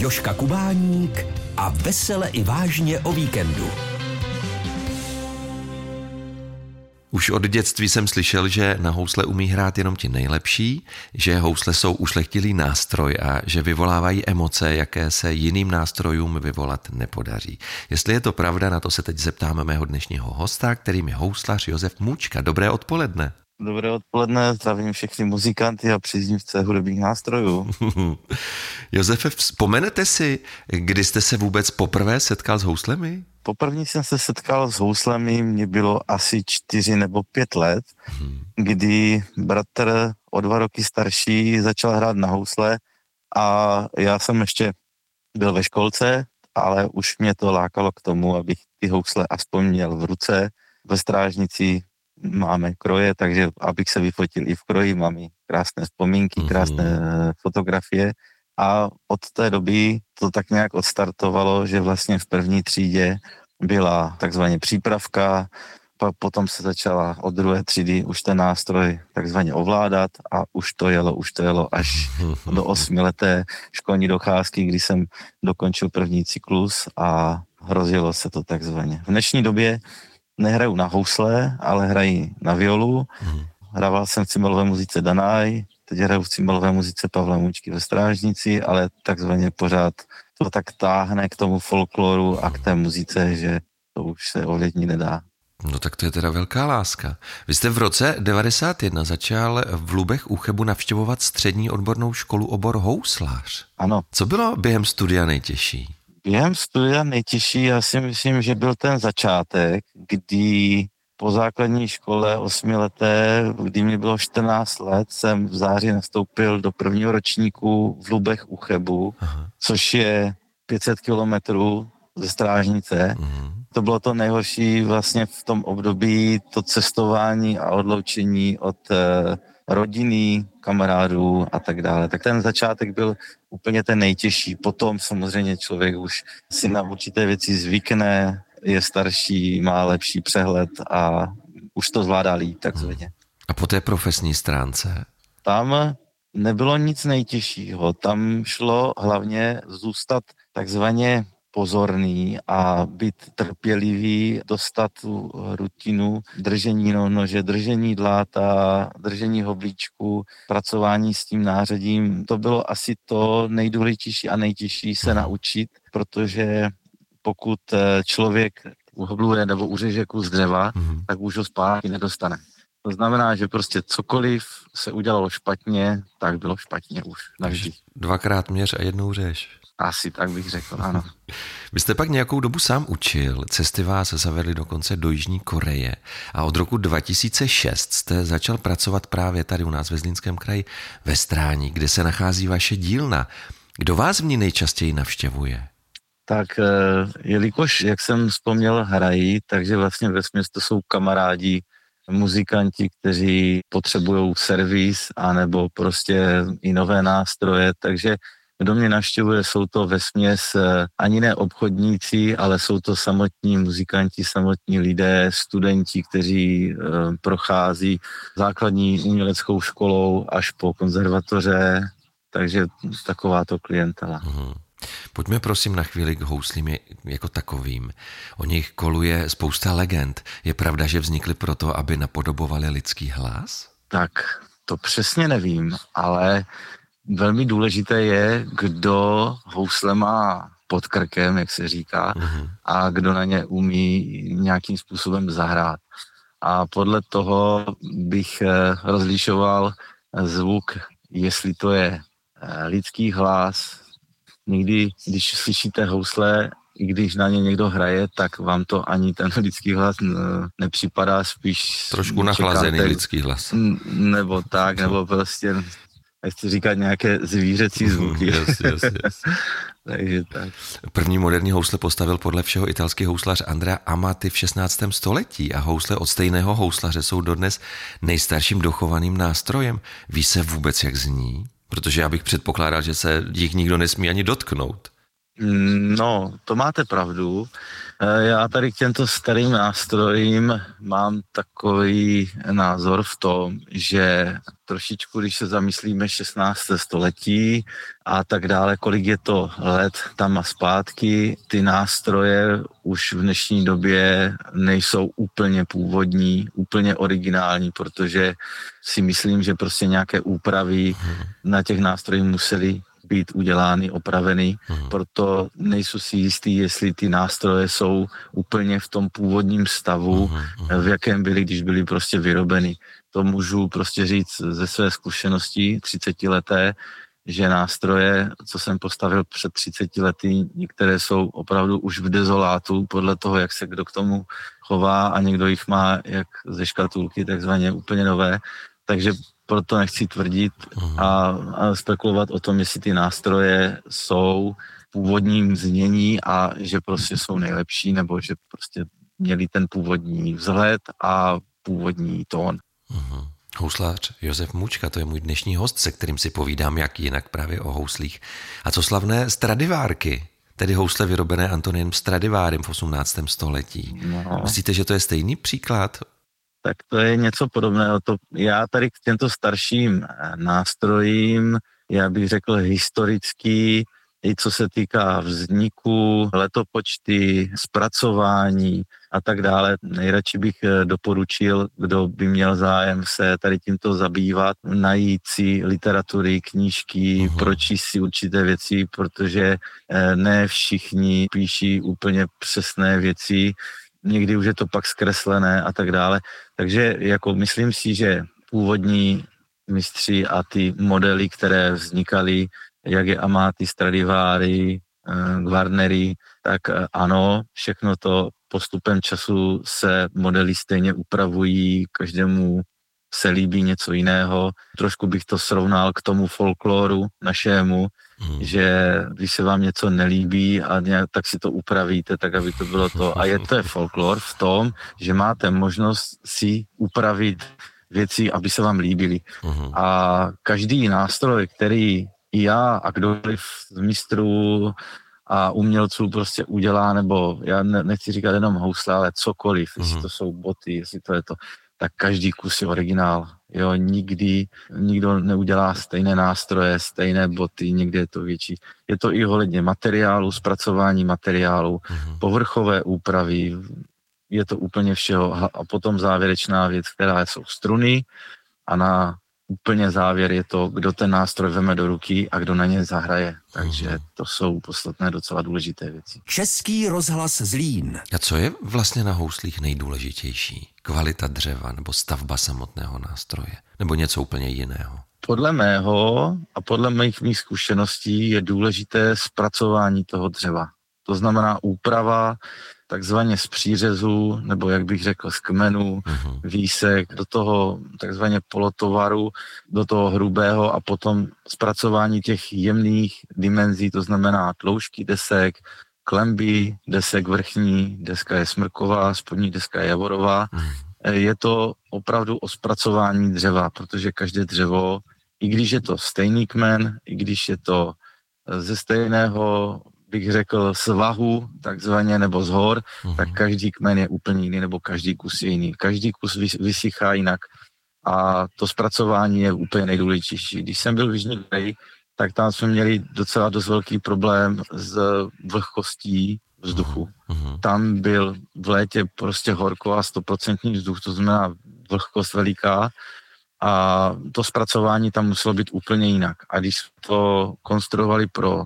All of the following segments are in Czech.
Joška Kubáník a vesele i vážně o víkendu. Už od dětství jsem slyšel, že na housle umí hrát jenom ti nejlepší, že housle jsou ušlechtilý nástroj a že vyvolávají emoce, jaké se jiným nástrojům vyvolat nepodaří. Jestli je to pravda, na to se teď zeptáme mého dnešního hosta, kterým je houslař Josef Mučka. Dobré odpoledne. Dobré odpoledne, zdravím všechny muzikanty a příznivce hudebních nástrojů. Josefe, vzpomenete si, kdy jste se vůbec poprvé setkal s houslemi? Poprvé jsem se setkal s houslemi, mě bylo asi čtyři nebo pět let, hmm. kdy bratr o dva roky starší začal hrát na housle a já jsem ještě byl ve školce, ale už mě to lákalo k tomu, abych ty housle aspoň měl v ruce. Ve strážnici máme kroje, takže abych se vyfotil i v kroji, mám i krásné vzpomínky, krásné mm-hmm. fotografie a od té doby to tak nějak odstartovalo, že vlastně v první třídě byla takzvaně přípravka, pak potom se začala od druhé třídy už ten nástroj takzvaně ovládat a už to jelo, už to jelo až do osmileté školní docházky, kdy jsem dokončil první cyklus a hrozilo se to takzvaně. V dnešní době nehraju na housle, ale hrají na violu. Hrával jsem v cimbalové muzice Danaj, teď hraju v cimbalové muzice Pavla Mučky ve Strážnici, ale takzvaně pořád to tak táhne k tomu folkloru a k té muzice, že to už se ovlivnit nedá. No tak to je teda velká láska. Vy jste v roce 91 začal v Lubech u Chebu navštěvovat střední odbornou školu obor houslář. Ano. Co bylo během studia nejtěžší? Během studia nejtěžší, já si myslím, že byl ten začátek, kdy po základní škole osmileté, kdy mi bylo 14 let, jsem v září nastoupil do prvního ročníku v Lubech u Chebu, Aha. což je 500 kilometrů ze Strážnice. Aha. To bylo to nejhorší vlastně v tom období, to cestování a odloučení od eh, rodiny, kamarádů a tak dále. Tak ten začátek byl úplně ten nejtěžší. Potom samozřejmě člověk už si na určité věci zvykne, je starší, má lepší přehled a už to zvládá líp, takzvaně. A po té profesní stránce? Tam nebylo nic nejtěžšího. Tam šlo hlavně zůstat takzvaně pozorný a být trpělivý, dostat tu rutinu držení nože, držení dláta, držení hoblíčku, pracování s tím nářadím. To bylo asi to nejdůležitější a nejtěžší se naučit, protože pokud eh, člověk uhobluje nebo uřeže kus dřeva, mm-hmm. tak už ho zpátky nedostane. To znamená, že prostě cokoliv se udělalo špatně, tak bylo špatně už navždy. Dvakrát měř a jednou řeš. Asi tak bych řekl, ano. Vy jste pak nějakou dobu sám učil, cesty vás zavedly dokonce do Jižní Koreje a od roku 2006 jste začal pracovat právě tady u nás ve Zlínském kraji ve Strání, kde se nachází vaše dílna. Kdo vás v ní nejčastěji navštěvuje? Tak eh, jelikož, jak jsem vzpomněl, hrají, takže vlastně ve to jsou kamarádi, muzikanti, kteří potřebují servis anebo prostě i nové nástroje, takže kdo mě navštěvuje, jsou to ve směs eh, ani ne obchodníci, ale jsou to samotní muzikanti, samotní lidé, studenti, kteří eh, prochází základní uměleckou školou až po konzervatoře, takže taková to klientela. Mm-hmm. Pojďme prosím na chvíli k houslím jako takovým. O nich koluje spousta legend. Je pravda, že vznikly proto, aby napodobovali lidský hlas? Tak, to přesně nevím, ale velmi důležité je, kdo housle má pod krkem, jak se říká, uh-huh. a kdo na ně umí nějakým způsobem zahrát. A podle toho bych eh, rozlišoval zvuk, jestli to je eh, lidský hlas. Někdy, když slyšíte housle, i když na ně někdo hraje, tak vám to ani ten lidský hlas nepřipadá, spíš... Trošku nachlazený lidský hlas. Nebo tak, nebo prostě chci říkat nějaké zvířecí zvuky. yes, yes, yes. Takže tak. První moderní housle postavil podle všeho italský houslař Andrea Amati v 16. století a housle od stejného houslaře jsou dodnes nejstarším dochovaným nástrojem. Ví se vůbec, jak zní? Protože já bych předpokládal, že se jich nikdo nesmí ani dotknout. No, to máte pravdu. Eh, já tady k těmto starým nástrojím mám takový názor v tom, že trošičku, když se zamyslíme 16. století a tak dále, kolik je to let tam a zpátky, ty nástroje už v dnešní době nejsou úplně původní, úplně originální, protože si myslím, že prostě nějaké úpravy na těch nástrojích museli být udělány, opraveny, hmm. proto nejsou si jistý, jestli ty nástroje jsou úplně v tom původním stavu, hmm. v jakém byly, když byly prostě vyrobeny. To můžu prostě říct ze své zkušenosti 30 leté, že nástroje, co jsem postavil před 30 lety, některé jsou opravdu už v dezolátu, podle toho, jak se kdo k tomu chová a někdo jich má jak ze škatulky, takzvaně úplně nové. Takže proto nechci tvrdit a, a spekulovat o tom, jestli ty nástroje jsou v původním znění a že prostě jsou nejlepší, nebo že prostě měli ten původní vzhled a původní tón. Uh-huh. Houslář Josef Mučka, to je můj dnešní host, se kterým si povídám jak jinak právě o houslích. A co slavné Stradivárky, tedy housle vyrobené Antoniem Stradivárem v 18. století. No. Myslíte, že to je stejný příklad tak to je něco podobného. To, já tady k těmto starším eh, nástrojím, já bych řekl historický, i co se týká vzniku, letopočty, zpracování a tak dále. Nejradši bych eh, doporučil, kdo by měl zájem se tady tímto zabývat, najít si literatury, knížky, uh-huh. pročíst si určité věci, protože eh, ne všichni píší úplně přesné věci někdy už je to pak zkreslené a tak dále. Takže jako myslím si, že původní mistři a ty modely, které vznikaly, jak je Amati, Stradivari, eh, Gwarnery, tak eh, ano, všechno to postupem času se modely stejně upravují, každému se líbí něco jiného. Trošku bych to srovnal k tomu folkloru našemu, hmm. že když se vám něco nelíbí a nějak, tak si to upravíte, tak aby to bylo to. A je to je folklor v tom, že máte možnost si upravit věci, aby se vám líbily. Hmm. A každý nástroj, který i já a kdokoliv z mistrů a umělců prostě udělá, nebo já nechci říkat jenom housle, ale cokoliv, mm-hmm. jestli to jsou boty, jestli to je to, tak každý kus je originál. Jo, nikdy nikdo neudělá stejné nástroje, stejné boty, někde je to větší. Je to i ohledně materiálu, zpracování materiálu, mm-hmm. povrchové úpravy, je to úplně všeho. A potom závěrečná věc, která jsou struny a na úplně závěr je to, kdo ten nástroj veme do ruky a kdo na ně zahraje. Takže mhm. to jsou podstatné docela důležité věci. Český rozhlas Zlín. A co je vlastně na houslích nejdůležitější? Kvalita dřeva nebo stavba samotného nástroje? Nebo něco úplně jiného? Podle mého a podle mých, mých zkušeností je důležité zpracování toho dřeva. To znamená úprava takzvaně z přířezu, nebo jak bych řekl, z kmenu, uh-huh. výsek, do toho takzvaně polotovaru, do toho hrubého a potom zpracování těch jemných dimenzí, to znamená tloušky desek, klemby, desek vrchní, deska je smrková, spodní deska je javorová. Uh-huh. Je to opravdu o zpracování dřeva, protože každé dřevo, i když je to stejný kmen, i když je to ze stejného bych řekl, svahu, takzvaně, nebo z hor, uh-huh. tak každý kmen je úplně jiný, nebo každý kus je jiný. Každý kus vysychá jinak a to zpracování je úplně nejdůležitější. Když jsem byl v Jižní kraji, tak tam jsme měli docela dost velký problém s vlhkostí vzduchu. Uh-huh. Tam byl v létě prostě horko a stoprocentní vzduch, to znamená vlhkost veliká a to zpracování tam muselo být úplně jinak. A když to konstruovali pro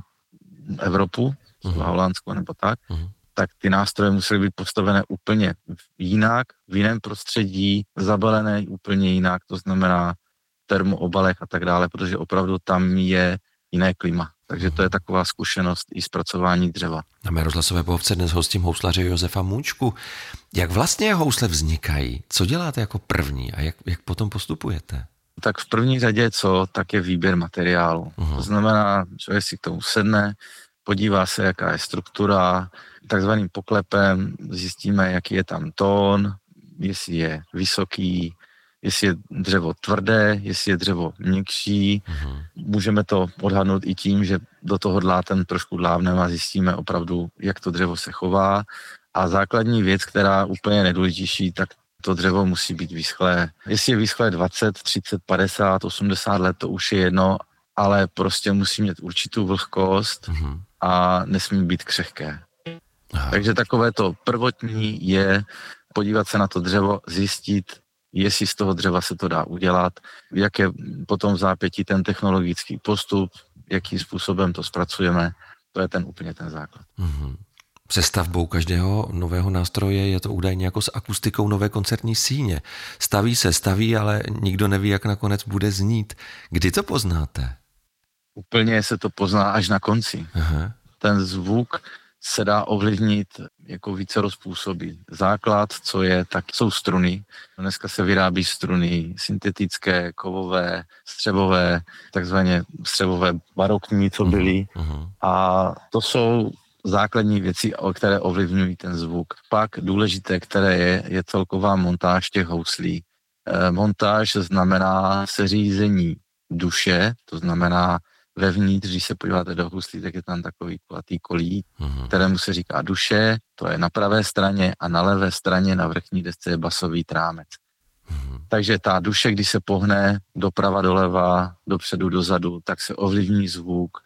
Evropu, uh-huh. Holandsko nebo tak, uh-huh. tak ty nástroje musely být postavené úplně jinak, v jiném prostředí, zabalené úplně jinak, to znamená termoobalech a tak dále, protože opravdu tam je jiné klima. Takže to je taková zkušenost i zpracování dřeva. Na mé rozhlasové pohovce dnes hostím houslaře Josefa Můčku. Jak vlastně housle vznikají? Co děláte jako první a jak, jak potom postupujete? Tak v první řadě co, tak je výběr materiálu. Uh-huh. To znamená, člověk si k tomu sedne, podívá se, jaká je struktura, takzvaným poklepem zjistíme, jaký je tam tón, jestli je vysoký, jestli je dřevo tvrdé, jestli je dřevo měkší. Mm-hmm. Můžeme to odhadnout i tím, že do toho dlátem trošku dlávneme a zjistíme opravdu, jak to dřevo se chová. A základní věc, která úplně nejdůležitější, tak to dřevo musí být vyschlé. Jestli je vyschlé 20, 30, 50, 80 let, to už je jedno, ale prostě musí mít určitou vlhkost mm-hmm. a nesmí být křehké. Aha. Takže takové to prvotní je podívat se na to dřevo, zjistit, jestli z toho dřeva se to dá udělat, jak je potom v zápětí ten technologický postup, jakým způsobem to zpracujeme, to je ten úplně ten základ. Mm-hmm. Přestavbou každého nového nástroje je to údajně jako s akustikou nové koncertní síně. Staví se, staví, ale nikdo neví, jak nakonec bude znít. Kdy to poznáte? Úplně se to pozná až na konci. Aha. Ten zvuk se dá ovlivnit jako více způsoby. Základ, co je, tak jsou struny. Dneska se vyrábí struny syntetické, kovové, střebové, takzvaně střebové barokní, co byly. Uh-huh. A to jsou základní věci, které ovlivňují ten zvuk. Pak důležité, které je, je celková montáž těch houslí. E, montáž znamená seřízení duše, to znamená vevnitř, když se podíváte do huslí, tak je tam takový kulatý kolí, mm-hmm. kterému se říká duše, to je na pravé straně a na levé straně na vrchní desce je basový trámec. Mm-hmm. Takže ta duše, když se pohne doprava, doleva, dopředu, dozadu, tak se ovlivní zvuk,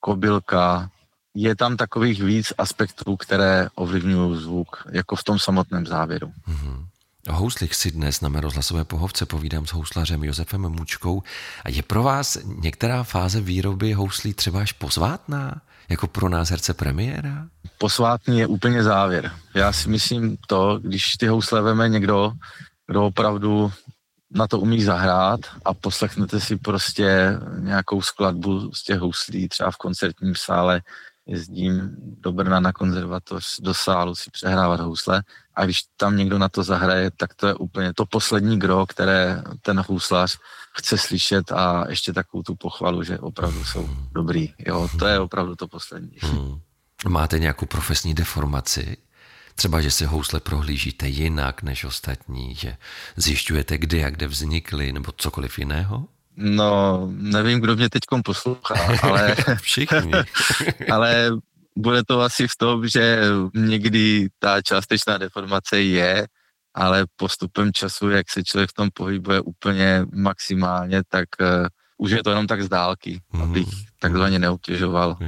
kobylka, je tam takových víc aspektů, které ovlivňují zvuk, jako v tom samotném závěru. Mm-hmm. O houslích si dnes na mé rozhlasové pohovce povídám s houslařem Josefem Mučkou. A je pro vás některá fáze výroby houslí třeba až pozvátná? Jako pro nás herce premiéra? Posvátný je úplně závěr. Já si myslím to, když ty housle veme někdo, kdo opravdu na to umí zahrát a poslechnete si prostě nějakou skladbu z těch houslí třeba v koncertním sále, jezdím do Brna na konzervatoř, do sálu si přehrávat housle a když tam někdo na to zahraje, tak to je úplně to poslední gro, které ten houslař chce slyšet a ještě takovou tu pochvalu, že opravdu jsou dobrý. Jo, to je opravdu to poslední. Hmm. Máte nějakou profesní deformaci? Třeba, že si housle prohlížíte jinak než ostatní, že zjišťujete, kdy a kde vznikly, nebo cokoliv jiného? No, nevím, kdo mě teď poslouchá, ale... Všichni. ale bude to asi v tom, že někdy ta částečná deformace je, ale postupem času, jak se člověk v tom pohybuje úplně maximálně, tak uh, už je to jenom tak z dálky, mm. abych takzvaně neobtěžoval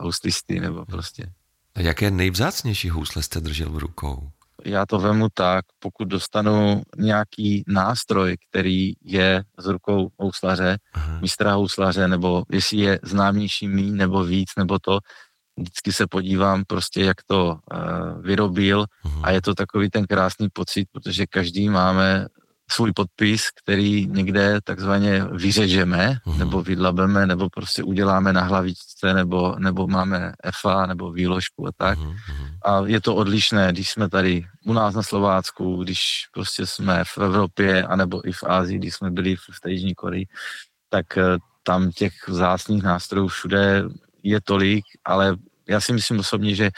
houslisty nebo prostě. A jaké nejvzácnější housle jste držel v rukou? Já to vemu tak, pokud dostanu nějaký nástroj, který je z rukou houslaře, Aha. mistra houslaře, nebo jestli je známější mý, nebo víc, nebo to, vždycky se podívám prostě, jak to uh, vyrobil Aha. a je to takový ten krásný pocit, protože každý máme svůj podpis, který někde takzvaně vyřežeme, uh-huh. nebo vydlabeme, nebo prostě uděláme na hlavičce, nebo, nebo máme FA, nebo výložku a tak. Uh-huh. A je to odlišné, když jsme tady u nás na Slovácku, když prostě jsme v Evropě, anebo i v Ázii, když jsme byli v té Jižní Koreji, tak eh, tam těch vzácných nástrojů všude je tolik, ale já si myslím osobně, že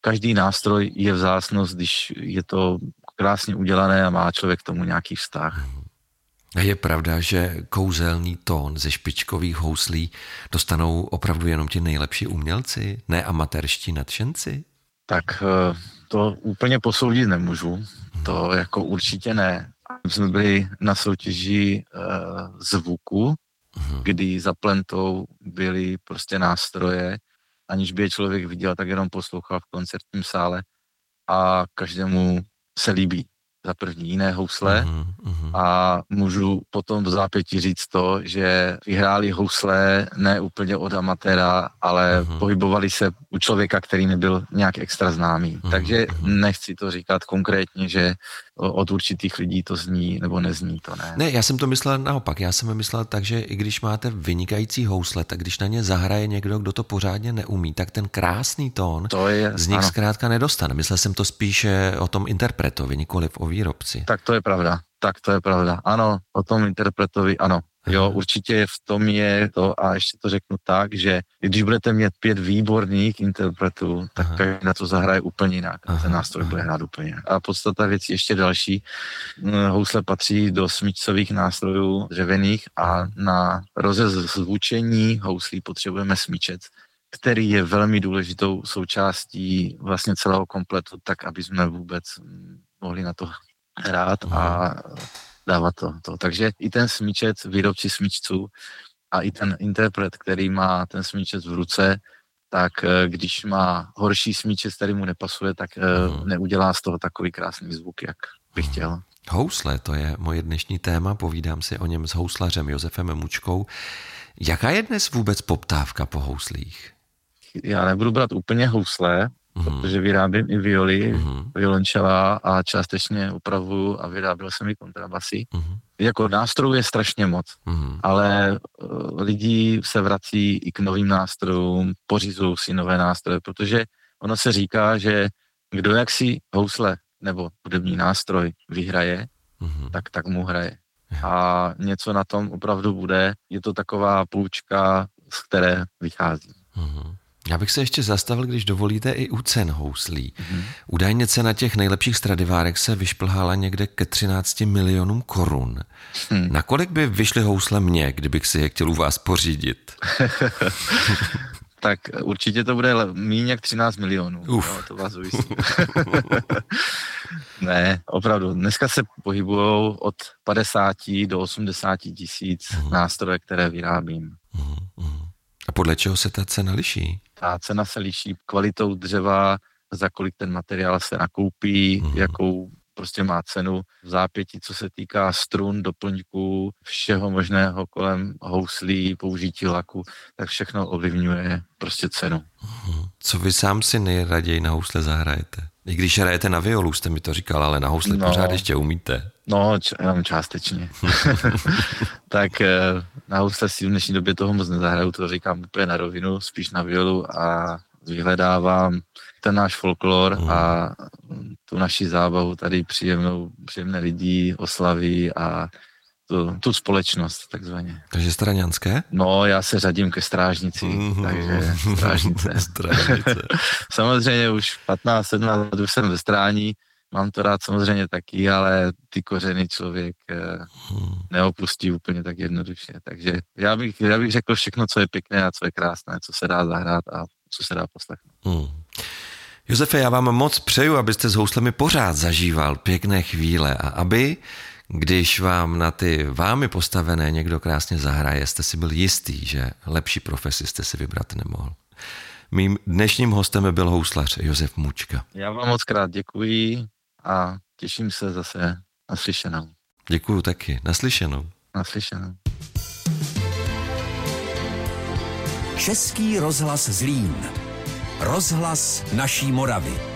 každý nástroj je vzácnost, když je to krásně udělané a má člověk k tomu nějaký vztah. A je pravda, že kouzelný tón ze špičkových houslí dostanou opravdu jenom ti nejlepší umělci, ne amatérští nadšenci? Tak eh, to úplně posoudit nemůžu, to jako určitě ne. My jsme byli na soutěži uh, zvuku, uh-huh. kdy za plentou byly prostě nástroje, aniž by je člověk viděl, tak jenom poslouchal v koncertním sále a každému se líbí za první jiné housle uh-huh. a můžu potom do zápětí říct to, že vyhráli housle ne úplně od amatéra, ale uh-huh. pohybovali se u člověka, který nebyl nějak extra známý. Uh-huh. Takže nechci to říkat konkrétně, že od určitých lidí to zní nebo nezní, to ne. Ne, já jsem to myslel naopak. Já jsem myslel tak, že i když máte vynikající housle, tak když na ně zahraje někdo, kdo to pořádně neumí, tak ten krásný tón to je, z nich ano. zkrátka nedostane. Myslel jsem to spíše o tom interpretovi, nikoliv o výrobci. Tak to je pravda. Tak to je pravda. Ano, o tom interpretovi, ano. Jo, určitě v tom je to, a ještě to řeknu tak, že když budete mít pět výborných interpretů, tak Aha. každý na to zahraje úplně jinak. Aha. Ten nástroj Aha. bude hrát úplně jinak. A podstata věcí ještě další. Housle patří do smyčcových nástrojů dřevěných a na rozezvučení houslí potřebujeme smyčec, který je velmi důležitou součástí vlastně celého kompletu, tak aby jsme vůbec mohli na to hrát a dávat to, to. Takže i ten smíčec, výrobci smíčců a i ten interpret, který má ten smíčec v ruce, tak eh, když má horší smíčec, který mu nepasuje, tak uh-huh. neudělá z toho takový krásný zvuk, jak bych chtěl. Housle, to je moje dnešní téma, povídám si o něm s houslařem Josefem Mučkou. Jaká je dnes vůbec poptávka po houslích? Já nebudu brát úplně housle, mm-hmm. protože vyrábím i violy, mm-hmm. violončela a částečně upravuju a vyráběl jsem i kontrabasy. Mm-hmm. Jako nástrojů je strašně moc, mm-hmm. ale uh, lidi se vrací i k novým nástrojům, pořizují si nové nástroje, protože ono se říká, že kdo jak si housle nebo hudební nástroj vyhraje, mm-hmm. tak tak mu hraje. A něco na tom opravdu bude. Je to taková půjčka, z které vychází. Mm-hmm. Já bych se ještě zastavil, když dovolíte, i u cen houslí. Mm-hmm. Údajně cena těch nejlepších stradivárek se vyšplhala někde ke 13 milionům korun. Hmm. Nakolik by vyšly housle mě, kdybych si je chtěl u vás pořídit? tak určitě to bude méně jak 13 milionů. Uf. Jo, to vás ujistím. ne, opravdu. Dneska se pohybují od 50 do 80 tisíc uh-huh. nástroje, které vyrábím. A podle čeho se ta cena liší? Ta cena se liší kvalitou dřeva, za kolik ten materiál se nakoupí, mm. jakou prostě má cenu v zápětí, co se týká strun, doplňků, všeho možného kolem houslí, použití laku, tak všechno ovlivňuje prostě cenu. Mhm. Co vy sám si nejraději na housle zahrajete? I když hrajete na violu, jste mi to říkal, ale na housle no, pořád ještě umíte. No, č- jenom částečně. tak eh, na housle si v dnešní době toho moc nezahraju, to říkám úplně na rovinu, spíš na violu a vyhledávám ten náš folklor mm. a tu naši zábavu tady příjemnou, příjemné lidi, oslavy a tu, tu společnost takzvaně. Takže straňanské? No, já se řadím ke strážnici, mm-hmm. takže strážnice. strážnice. samozřejmě už 15-17 let už jsem ve strání, mám to rád samozřejmě taky, ale ty kořeny člověk hmm. neopustí úplně tak jednoduše. Takže já bych, já bych řekl všechno, co je pěkné a co je krásné, co se dá zahrát a co se dá poslechnout. Hmm. Josefe, já vám moc přeju, abyste s houslemi pořád zažíval pěkné chvíle a aby, když vám na ty vámi postavené někdo krásně zahraje, jste si byl jistý, že lepší profesi jste si vybrat nemohl. Mým dnešním hostem byl houslař Josef Mučka. Já vám moc krát děkuji a těším se zase naslyšenou. Děkuju taky. Naslyšenou. Naslyšenou. Český rozhlas Zlín. Rozhlas naší Moravy.